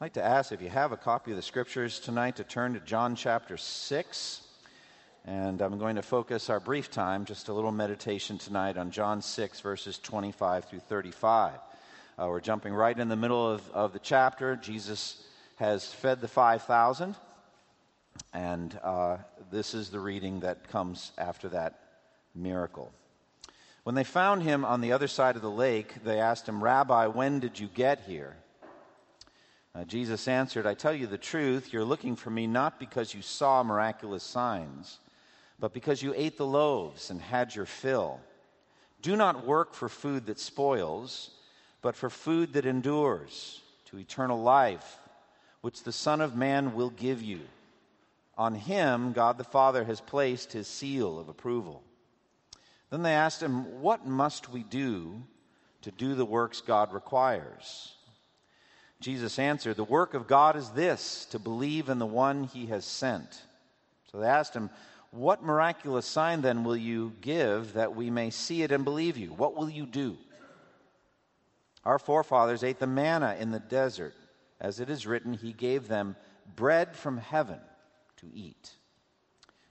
I'd like to ask if you have a copy of the scriptures tonight to turn to John chapter 6. And I'm going to focus our brief time, just a little meditation tonight, on John 6, verses 25 through 35. Uh, we're jumping right in the middle of, of the chapter. Jesus has fed the 5,000, and uh, this is the reading that comes after that miracle. When they found him on the other side of the lake, they asked him, Rabbi, when did you get here? Uh, Jesus answered, I tell you the truth, you're looking for me not because you saw miraculous signs, but because you ate the loaves and had your fill. Do not work for food that spoils, but for food that endures to eternal life, which the Son of Man will give you. On him, God the Father has placed his seal of approval. Then they asked him, What must we do to do the works God requires? Jesus answered, The work of God is this, to believe in the one he has sent. So they asked him, What miraculous sign then will you give that we may see it and believe you? What will you do? Our forefathers ate the manna in the desert. As it is written, He gave them bread from heaven to eat.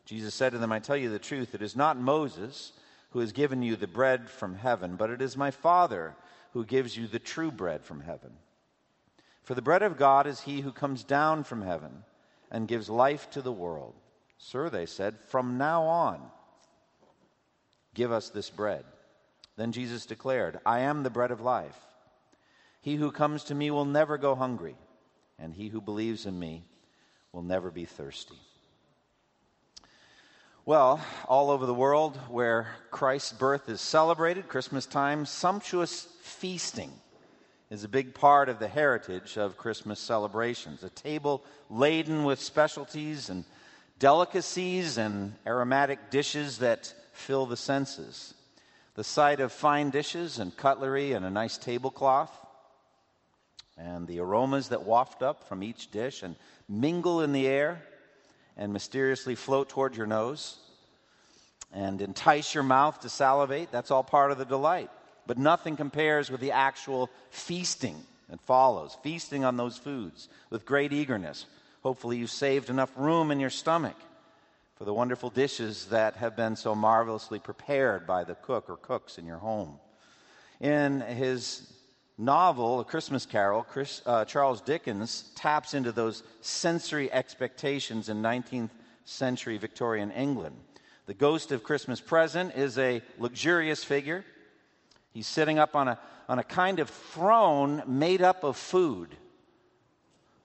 Jesus said to them, I tell you the truth, it is not Moses who has given you the bread from heaven, but it is my Father who gives you the true bread from heaven. For the bread of God is he who comes down from heaven and gives life to the world. Sir, they said, from now on, give us this bread. Then Jesus declared, I am the bread of life. He who comes to me will never go hungry, and he who believes in me will never be thirsty. Well, all over the world where Christ's birth is celebrated, Christmas time, sumptuous feasting is a big part of the heritage of Christmas celebrations. A table laden with specialties and delicacies and aromatic dishes that fill the senses. The sight of fine dishes and cutlery and a nice tablecloth, and the aromas that waft up from each dish and mingle in the air and mysteriously float toward your nose and entice your mouth to salivate, that's all part of the delight. But nothing compares with the actual feasting that follows, feasting on those foods with great eagerness. Hopefully, you've saved enough room in your stomach for the wonderful dishes that have been so marvelously prepared by the cook or cooks in your home. In his novel, A Christmas Carol, Chris, uh, Charles Dickens taps into those sensory expectations in 19th century Victorian England. The ghost of Christmas present is a luxurious figure He's sitting up on a, on a kind of throne made up of food.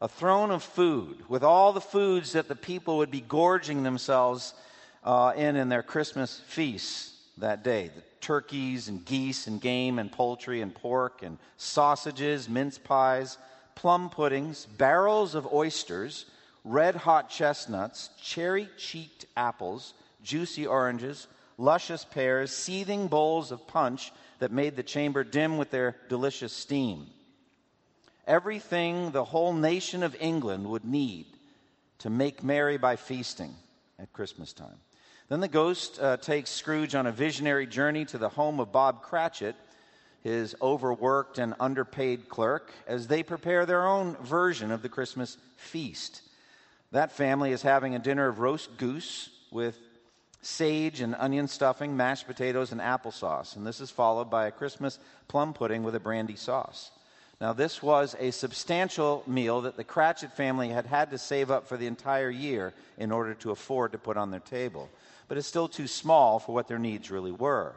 A throne of food with all the foods that the people would be gorging themselves uh, in in their Christmas feasts that day the turkeys and geese and game and poultry and pork and sausages, mince pies, plum puddings, barrels of oysters, red hot chestnuts, cherry cheeked apples, juicy oranges, luscious pears, seething bowls of punch that made the chamber dim with their delicious steam. Everything the whole nation of England would need to make merry by feasting at Christmas time. Then the ghost uh, takes Scrooge on a visionary journey to the home of Bob Cratchit, his overworked and underpaid clerk, as they prepare their own version of the Christmas feast. That family is having a dinner of roast goose with sage and onion stuffing, mashed potatoes, and applesauce. And this is followed by a Christmas plum pudding with a brandy sauce. Now, this was a substantial meal that the Cratchit family had had to save up for the entire year in order to afford to put on their table. But it's still too small for what their needs really were.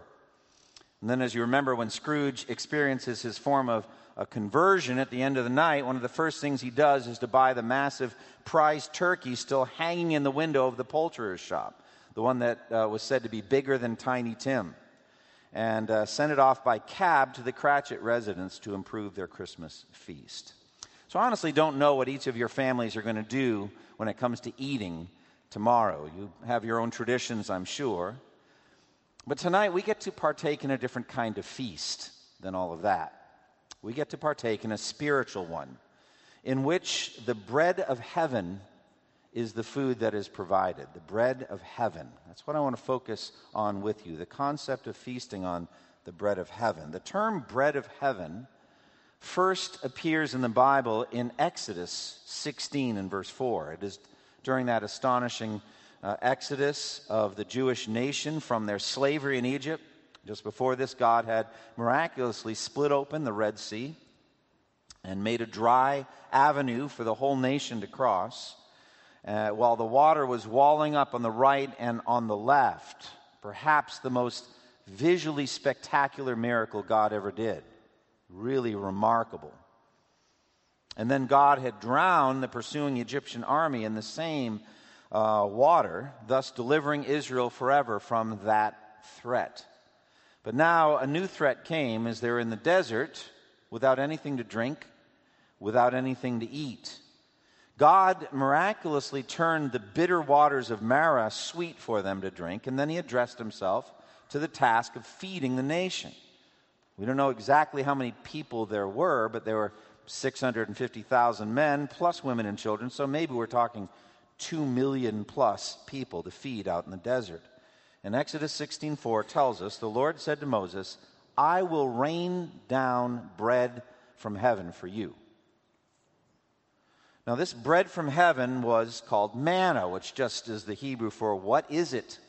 And then, as you remember, when Scrooge experiences his form of a conversion at the end of the night, one of the first things he does is to buy the massive prized turkey still hanging in the window of the poulterer's shop the one that uh, was said to be bigger than Tiny Tim, and uh, sent it off by cab to the Cratchit residence to improve their Christmas feast. So, I honestly don't know what each of your families are going to do when it comes to eating tomorrow. You have your own traditions, I'm sure. But tonight we get to partake in a different kind of feast than all of that. We get to partake in a spiritual one in which the bread of heaven is the food that is provided, the bread of heaven. That's what I want to focus on with you the concept of feasting on the bread of heaven. The term bread of heaven first appears in the Bible in Exodus 16 and verse 4. It is during that astonishing uh, exodus of the Jewish nation from their slavery in Egypt. Just before this, God had miraculously split open the Red Sea and made a dry avenue for the whole nation to cross, uh, while the water was walling up on the right and on the left. Perhaps the most visually spectacular miracle God ever did. Really remarkable. And then God had drowned the pursuing Egyptian army in the same uh, water, thus delivering Israel forever from that threat. But now a new threat came as they're in the desert without anything to drink, without anything to eat. God miraculously turned the bitter waters of Marah sweet for them to drink, and then he addressed himself to the task of feeding the nation. We don't know exactly how many people there were, but there were 650,000 men, plus women and children, so maybe we're talking 2 million plus people to feed out in the desert. And Exodus 16:4 tells us the Lord said to Moses, "I will rain down bread from heaven for you." Now this bread from heaven was called manna, which just is the Hebrew for what is it?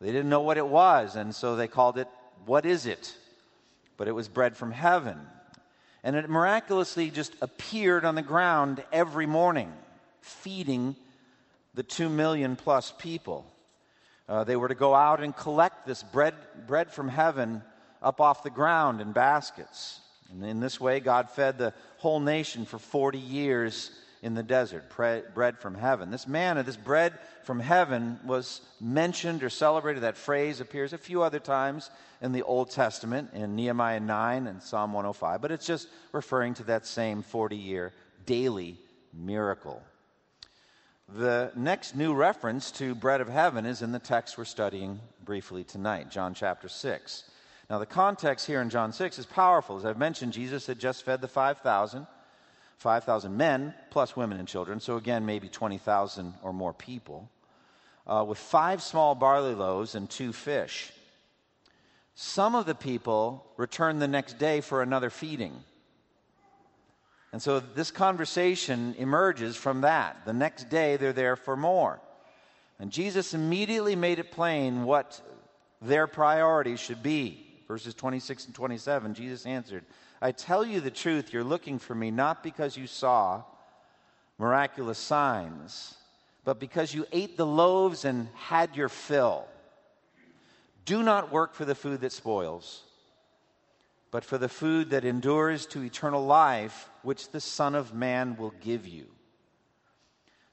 They didn't know what it was, and so they called it what is it? But it was bread from heaven. And it miraculously just appeared on the ground every morning, feeding the two million plus people. Uh, they were to go out and collect this bread, bread from heaven up off the ground in baskets. And in this way, God fed the whole nation for 40 years in the desert, bread from heaven. This manna, this bread from heaven, was mentioned or celebrated. That phrase appears a few other times in the Old Testament, in Nehemiah 9 and Psalm 105, but it's just referring to that same 40 year daily miracle. The next new reference to bread of heaven is in the text we're studying briefly tonight, John chapter 6. Now, the context here in John 6 is powerful. As I've mentioned, Jesus had just fed the 5,000. 5,000 men, plus women and children, so again, maybe 20,000 or more people, uh, with five small barley loaves and two fish. Some of the people returned the next day for another feeding. And so this conversation emerges from that. The next day, they're there for more. And Jesus immediately made it plain what their priorities should be. Verses 26 and 27, Jesus answered, I tell you the truth, you're looking for me not because you saw miraculous signs, but because you ate the loaves and had your fill. Do not work for the food that spoils, but for the food that endures to eternal life, which the Son of Man will give you.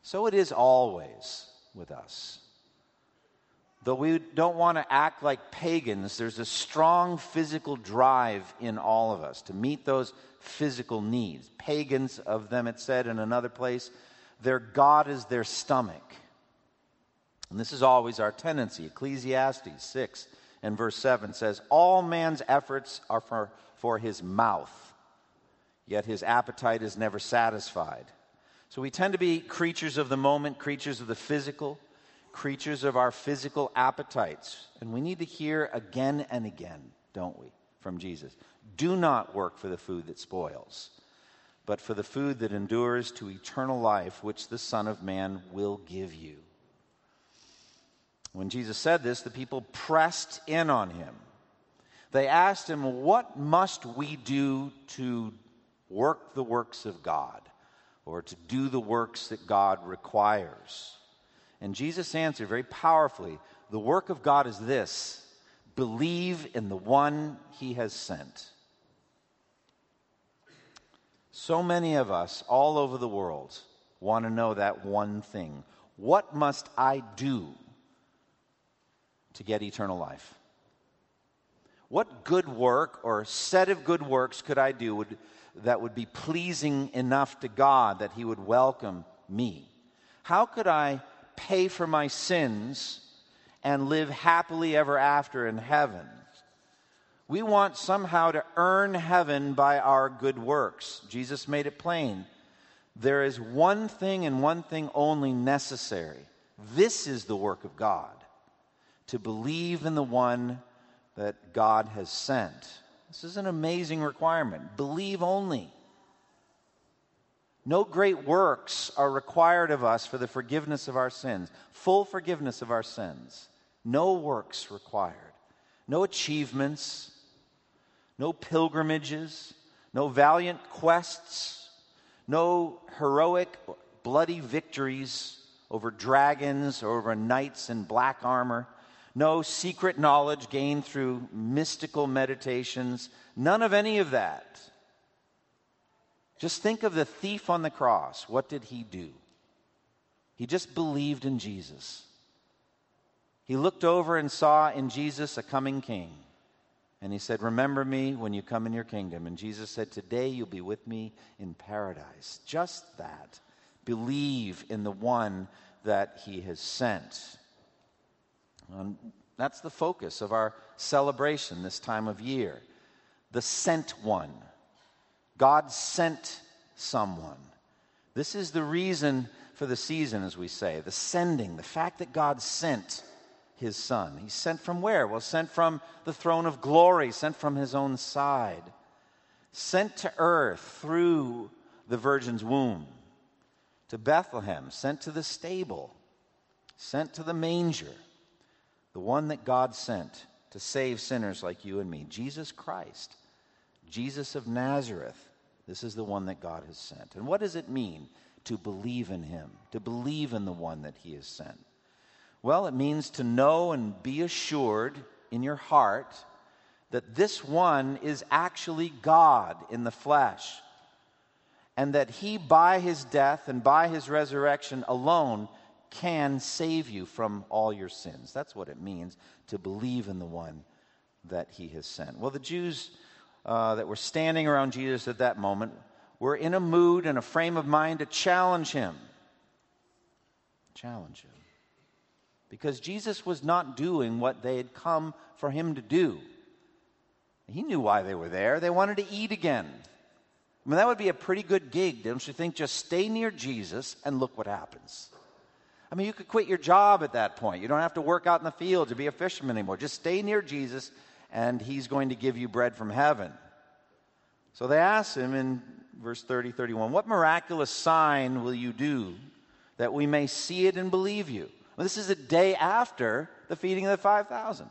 So it is always with us. Though we don't want to act like pagans, there's a strong physical drive in all of us to meet those physical needs. Pagans, of them, it said in another place, their God is their stomach. And this is always our tendency. Ecclesiastes 6 and verse 7 says, All man's efforts are for, for his mouth, yet his appetite is never satisfied. So we tend to be creatures of the moment, creatures of the physical creatures of our physical appetites. And we need to hear again and again, don't we, from Jesus? Do not work for the food that spoils, but for the food that endures to eternal life, which the Son of Man will give you. When Jesus said this, the people pressed in on him. They asked him, What must we do to work the works of God or to do the works that God requires? And Jesus answered very powerfully The work of God is this believe in the one he has sent. So many of us all over the world want to know that one thing. What must I do to get eternal life? What good work or set of good works could I do would, that would be pleasing enough to God that He would welcome me? How could I pay for my sins and live happily ever after in heaven. We want somehow to earn heaven by our good works. Jesus made it plain. There is one thing and one thing only necessary. This is the work of God to believe in the one that God has sent. This is an amazing requirement. Believe only. No great works are required of us for the forgiveness of our sins, full forgiveness of our sins. No works required. No achievements, no pilgrimages, no valiant quests, no heroic, bloody victories over dragons or over knights in black armor, no secret knowledge gained through mystical meditations, none of any of that. Just think of the thief on the cross. What did he do? He just believed in Jesus. He looked over and saw in Jesus a coming king. And he said, Remember me when you come in your kingdom. And Jesus said, Today you'll be with me in paradise. Just that. Believe in the one that he has sent. And that's the focus of our celebration this time of year. The sent one. God sent someone. This is the reason for the season, as we say, the sending, the fact that God sent his son. He sent from where? Well, sent from the throne of glory, sent from his own side, sent to earth through the virgin's womb, to Bethlehem, sent to the stable, sent to the manger, the one that God sent to save sinners like you and me, Jesus Christ, Jesus of Nazareth. This is the one that God has sent. And what does it mean to believe in him, to believe in the one that he has sent? Well, it means to know and be assured in your heart that this one is actually God in the flesh, and that he, by his death and by his resurrection alone, can save you from all your sins. That's what it means to believe in the one that he has sent. Well, the Jews uh, that were standing around Jesus at that moment were in a mood and a frame of mind to challenge him. Challenge him. Because Jesus was not doing what they had come for him to do. He knew why they were there. They wanted to eat again. I mean, that would be a pretty good gig, don't you think? Just stay near Jesus and look what happens. I mean, you could quit your job at that point. You don't have to work out in the field to be a fisherman anymore. Just stay near Jesus, and he's going to give you bread from heaven. So they asked him in verse 30, 31, What miraculous sign will you do that we may see it and believe you? Well, this is a day after the feeding of the 5,000.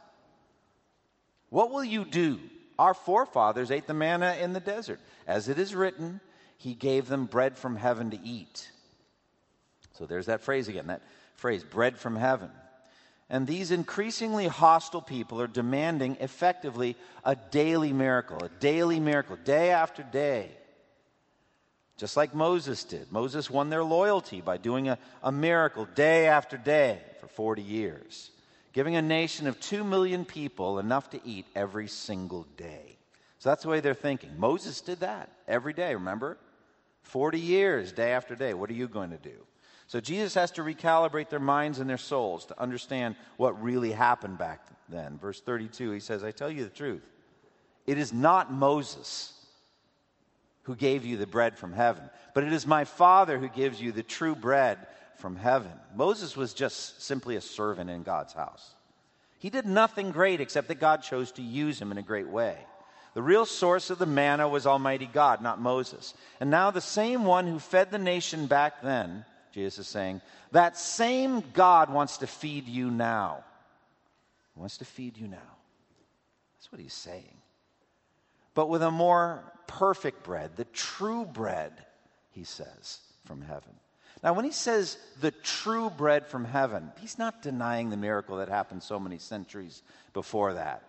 What will you do? Our forefathers ate the manna in the desert. As it is written, he gave them bread from heaven to eat. So there's that phrase again, that phrase, bread from heaven. And these increasingly hostile people are demanding effectively a daily miracle, a daily miracle, day after day. Just like Moses did. Moses won their loyalty by doing a, a miracle day after day for 40 years, giving a nation of 2 million people enough to eat every single day. So that's the way they're thinking. Moses did that every day, remember? 40 years, day after day. What are you going to do? So Jesus has to recalibrate their minds and their souls to understand what really happened back then. Verse 32, he says, I tell you the truth. It is not Moses who gave you the bread from heaven, but it is my Father who gives you the true bread from heaven. Moses was just simply a servant in God's house. He did nothing great except that God chose to use him in a great way. The real source of the manna was Almighty God, not Moses. And now the same one who fed the nation back then Jesus is saying, that same God wants to feed you now. He wants to feed you now. That's what he's saying. But with a more perfect bread, the true bread, he says, from heaven. Now, when he says the true bread from heaven, he's not denying the miracle that happened so many centuries before that.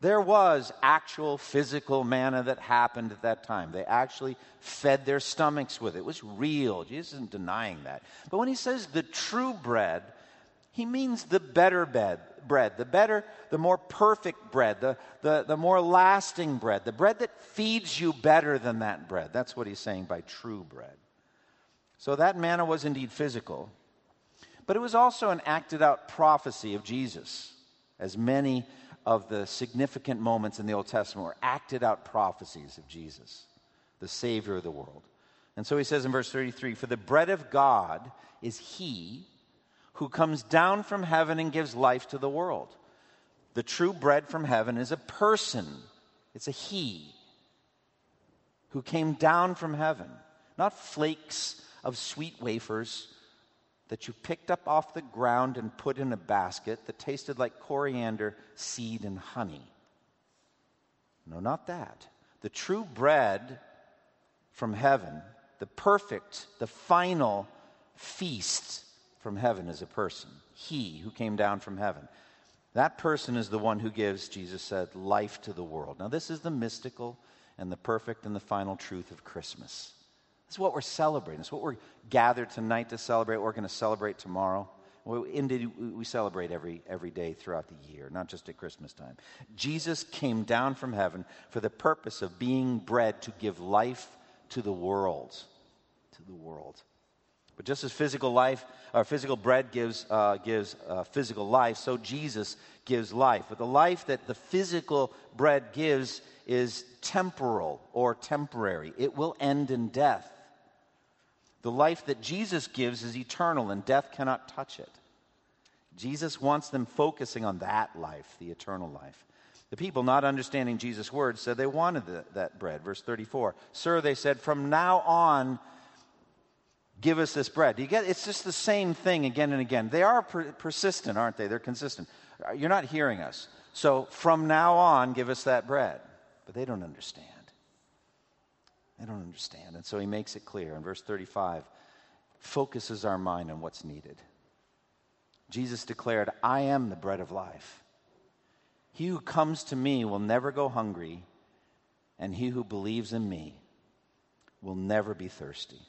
There was actual physical manna that happened at that time. They actually fed their stomachs with it. It was real. Jesus isn't denying that. But when he says the true bread, he means the better bed, bread, the better, the more perfect bread, the, the, the more lasting bread, the bread that feeds you better than that bread. That's what he's saying by true bread. So that manna was indeed physical, but it was also an acted out prophecy of Jesus, as many of the significant moments in the Old Testament were acted out prophecies of Jesus, the Savior of the world. And so he says in verse 33 For the bread of God is he who comes down from heaven and gives life to the world. The true bread from heaven is a person, It's a He who came down from heaven, not flakes of sweet wafers that you picked up off the ground and put in a basket that tasted like coriander seed and honey. No, not that. The true bread from heaven, the perfect, the final feast from heaven is a person. He who came down from heaven. That person is the one who gives, Jesus said, life to the world. Now, this is the mystical and the perfect and the final truth of Christmas. This is what we're celebrating. This is what we're gathered tonight to celebrate. We're going to celebrate tomorrow. We Indeed, we celebrate every, every day throughout the year, not just at Christmas time. Jesus came down from heaven for the purpose of being bread to give life to the world. To the world. But just as physical life, or physical bread gives, uh, gives uh, physical life, so Jesus gives life. But the life that the physical bread gives is temporal or temporary, it will end in death. The life that Jesus gives is eternal, and death cannot touch it. Jesus wants them focusing on that life, the eternal life. The people, not understanding Jesus' words, said they wanted the, that bread. Verse 34 Sir, they said, from now on, give us this bread. Do you get It's just the same thing again and again. They are per- persistent, aren't they? They're consistent. You're not hearing us. So from now on, give us that bread. But they don't understand. They don't understand. And so he makes it clear in verse 35 focuses our mind on what's needed. Jesus declared, I am the bread of life. He who comes to me will never go hungry, and he who believes in me will never be thirsty.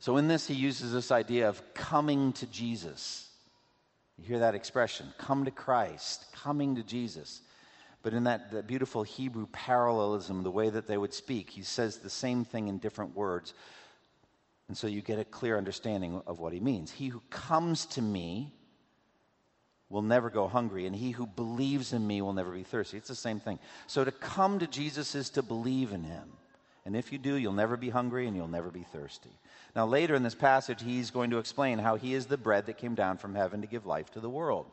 So, in this, he uses this idea of coming to Jesus. You hear that expression come to Christ, coming to Jesus. But in that, that beautiful Hebrew parallelism, the way that they would speak, he says the same thing in different words. And so you get a clear understanding of what he means. He who comes to me will never go hungry, and he who believes in me will never be thirsty. It's the same thing. So to come to Jesus is to believe in him. And if you do, you'll never be hungry and you'll never be thirsty. Now, later in this passage, he's going to explain how he is the bread that came down from heaven to give life to the world.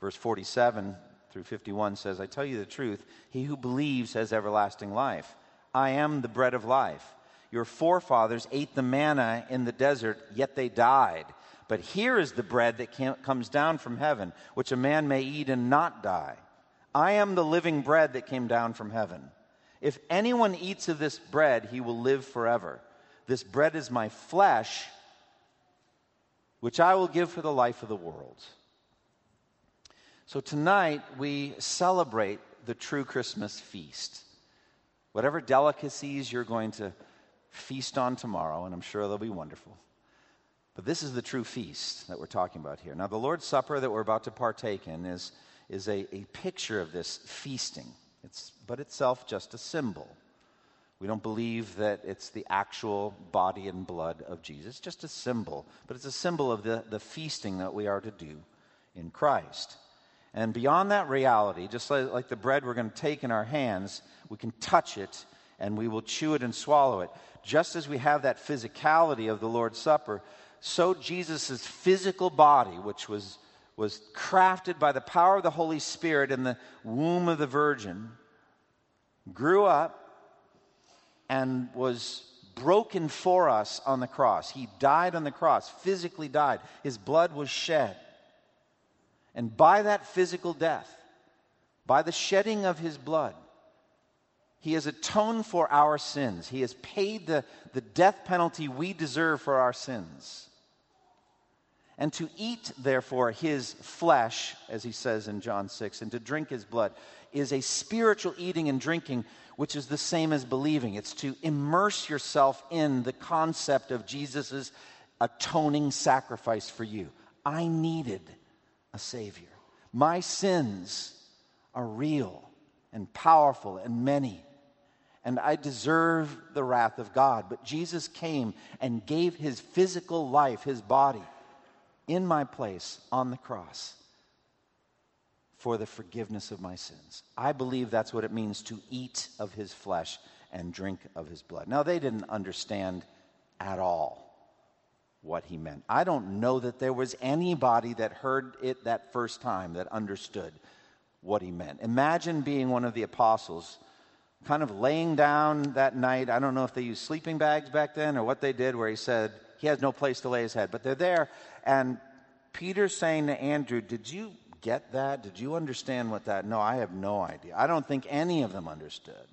Verse 47 through 51 says, I tell you the truth, he who believes has everlasting life. I am the bread of life. Your forefathers ate the manna in the desert, yet they died. But here is the bread that comes down from heaven, which a man may eat and not die. I am the living bread that came down from heaven. If anyone eats of this bread, he will live forever. This bread is my flesh, which I will give for the life of the world. So tonight we celebrate the true Christmas feast. Whatever delicacies you're going to feast on tomorrow, and I'm sure they'll be wonderful. But this is the true feast that we're talking about here. Now, the Lord's Supper that we're about to partake in is, is a, a picture of this feasting, it's, but itself just a symbol. We don't believe that it's the actual body and blood of Jesus, it's just a symbol, but it's a symbol of the, the feasting that we are to do in Christ. And beyond that reality, just like, the bread we're going to take in our hands, we can touch it and we will chew it and swallow it. Just as we have that physicality of the Lord's Supper, so Jesus' physical body, which was, was crafted by the power of the Holy Spirit in the womb of the Virgin, grew up and was broken for us on the cross. He died on the cross, physically died. His blood was shed. And by that physical death, by the shedding of his blood, he has atoned for our sins. He has paid the, the death penalty we deserve for our sins. And to eat, therefore, his flesh, as he says in John 6, and to drink his blood, is a spiritual eating and drinking, which is the same as believing. It's to immerse yourself in the concept of Jesus' atoning sacrifice for you. I needed a Savior. My sins are real and powerful and many, and I deserve the wrath of God. But Jesus came and gave his physical life, his body, in my place on the cross for the forgiveness of my sins. I believe that's what it means to eat of his flesh and drink of his blood. Now, they didn't understand at all what he meant. I don't know that there was anybody that heard it that first time that understood what he meant. Imagine being one of the apostles, kind of laying down that night. I don't know if they used sleeping bags back then or what they did, where he said he has no place to lay his head, but they're there. And Peter's saying to Andrew, Did you get that? Did you understand what that? No, I have no idea. I don't think any of them understood.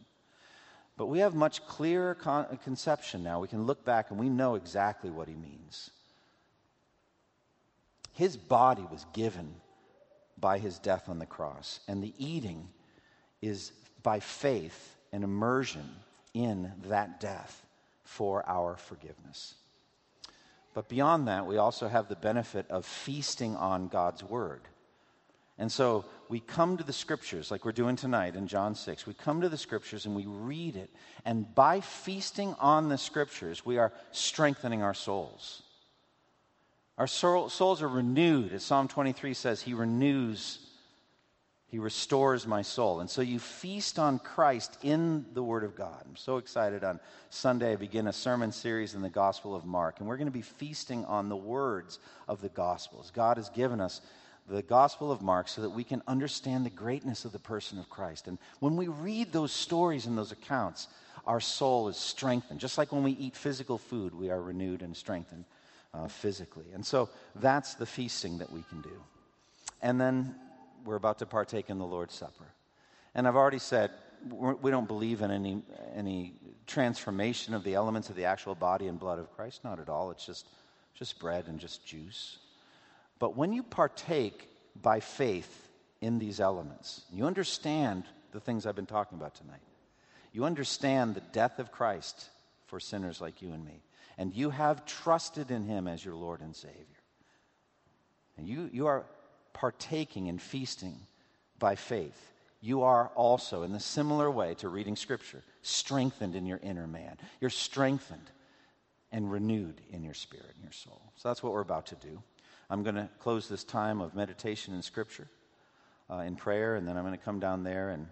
But we have much clearer con- conception now. We can look back and we know exactly what he means. His body was given by his death on the cross, and the eating is by faith and immersion in that death for our forgiveness. But beyond that, we also have the benefit of feasting on God's word. And so we come to the scriptures, like we're doing tonight in John 6. We come to the scriptures and we read it. And by feasting on the scriptures, we are strengthening our souls. Our soul, souls are renewed. As Psalm 23 says, He renews, He restores my soul. And so you feast on Christ in the Word of God. I'm so excited. On Sunday, I begin a sermon series in the Gospel of Mark. And we're going to be feasting on the words of the Gospels. God has given us the Gospel of Mark so that we can understand the greatness of the person of Christ. And when we read those stories and those accounts, our soul is strengthened. Just like when we eat physical food, we are renewed and strengthened uh, physically. And so that's the feasting that we can do. And then we're about to partake in the Lord's Supper. And I've already said we don't believe in any, any transformation of the elements of the actual body and blood of Christ. Not at all. It's just, just bread and just juice. But when you partake by faith in these elements, you understand the things I've been talking about tonight. You understand the death of Christ for sinners like you and me and you have trusted in him as your Lord and Savior. And you, you are partaking and feasting by faith. You are also, in the similar way to reading Scripture, strengthened in your inner man. You're strengthened and renewed in your spirit and your soul. So that's what we're about to do. I'm going to close this time of meditation in Scripture, uh, in prayer, and then I'm going to come down there and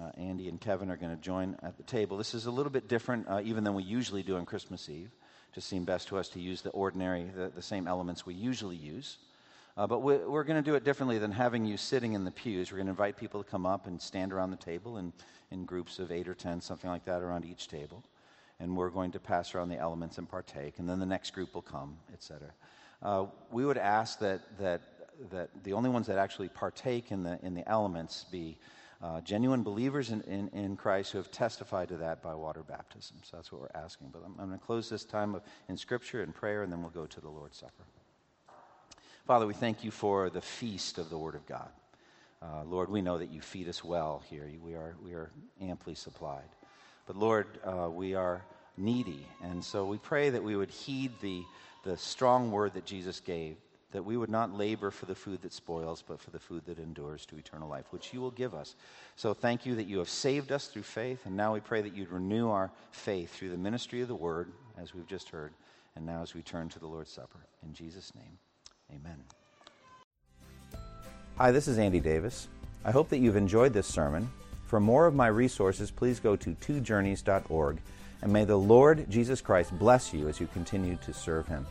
uh, Andy and Kevin are going to join at the table. This is a little bit different, uh, even than we usually do on Christmas Eve just seemed best to us to use the ordinary, the, the same elements we usually use. Uh, but we, we're going to do it differently than having you sitting in the pews. We're going to invite people to come up and stand around the table in, in groups of eight or ten, something like that, around each table. And we're going to pass around the elements and partake. And then the next group will come, etc. Uh, we would ask that, that, that the only ones that actually partake in the, in the elements be uh, genuine believers in, in, in, Christ who have testified to that by water baptism. So that's what we're asking. But I'm, I'm going to close this time of, in Scripture and prayer, and then we'll go to the Lord's Supper. Father, we thank you for the feast of the Word of God. Uh, Lord, we know that you feed us well here. We are, we are amply supplied. But Lord, uh, we are needy. And so we pray that we would heed the, the strong word that Jesus gave that we would not labor for the food that spoils, but for the food that endures to eternal life, which you will give us. So thank you that you have saved us through faith, and now we pray that you'd renew our faith through the ministry of the word, as we've just heard, and now as we turn to the Lord's Supper. In Jesus' name, amen. Hi, this is Andy Davis. I hope that you've enjoyed this sermon. For more of my resources, please go to twojourneys.org, and may the Lord Jesus Christ bless you as you continue to serve him.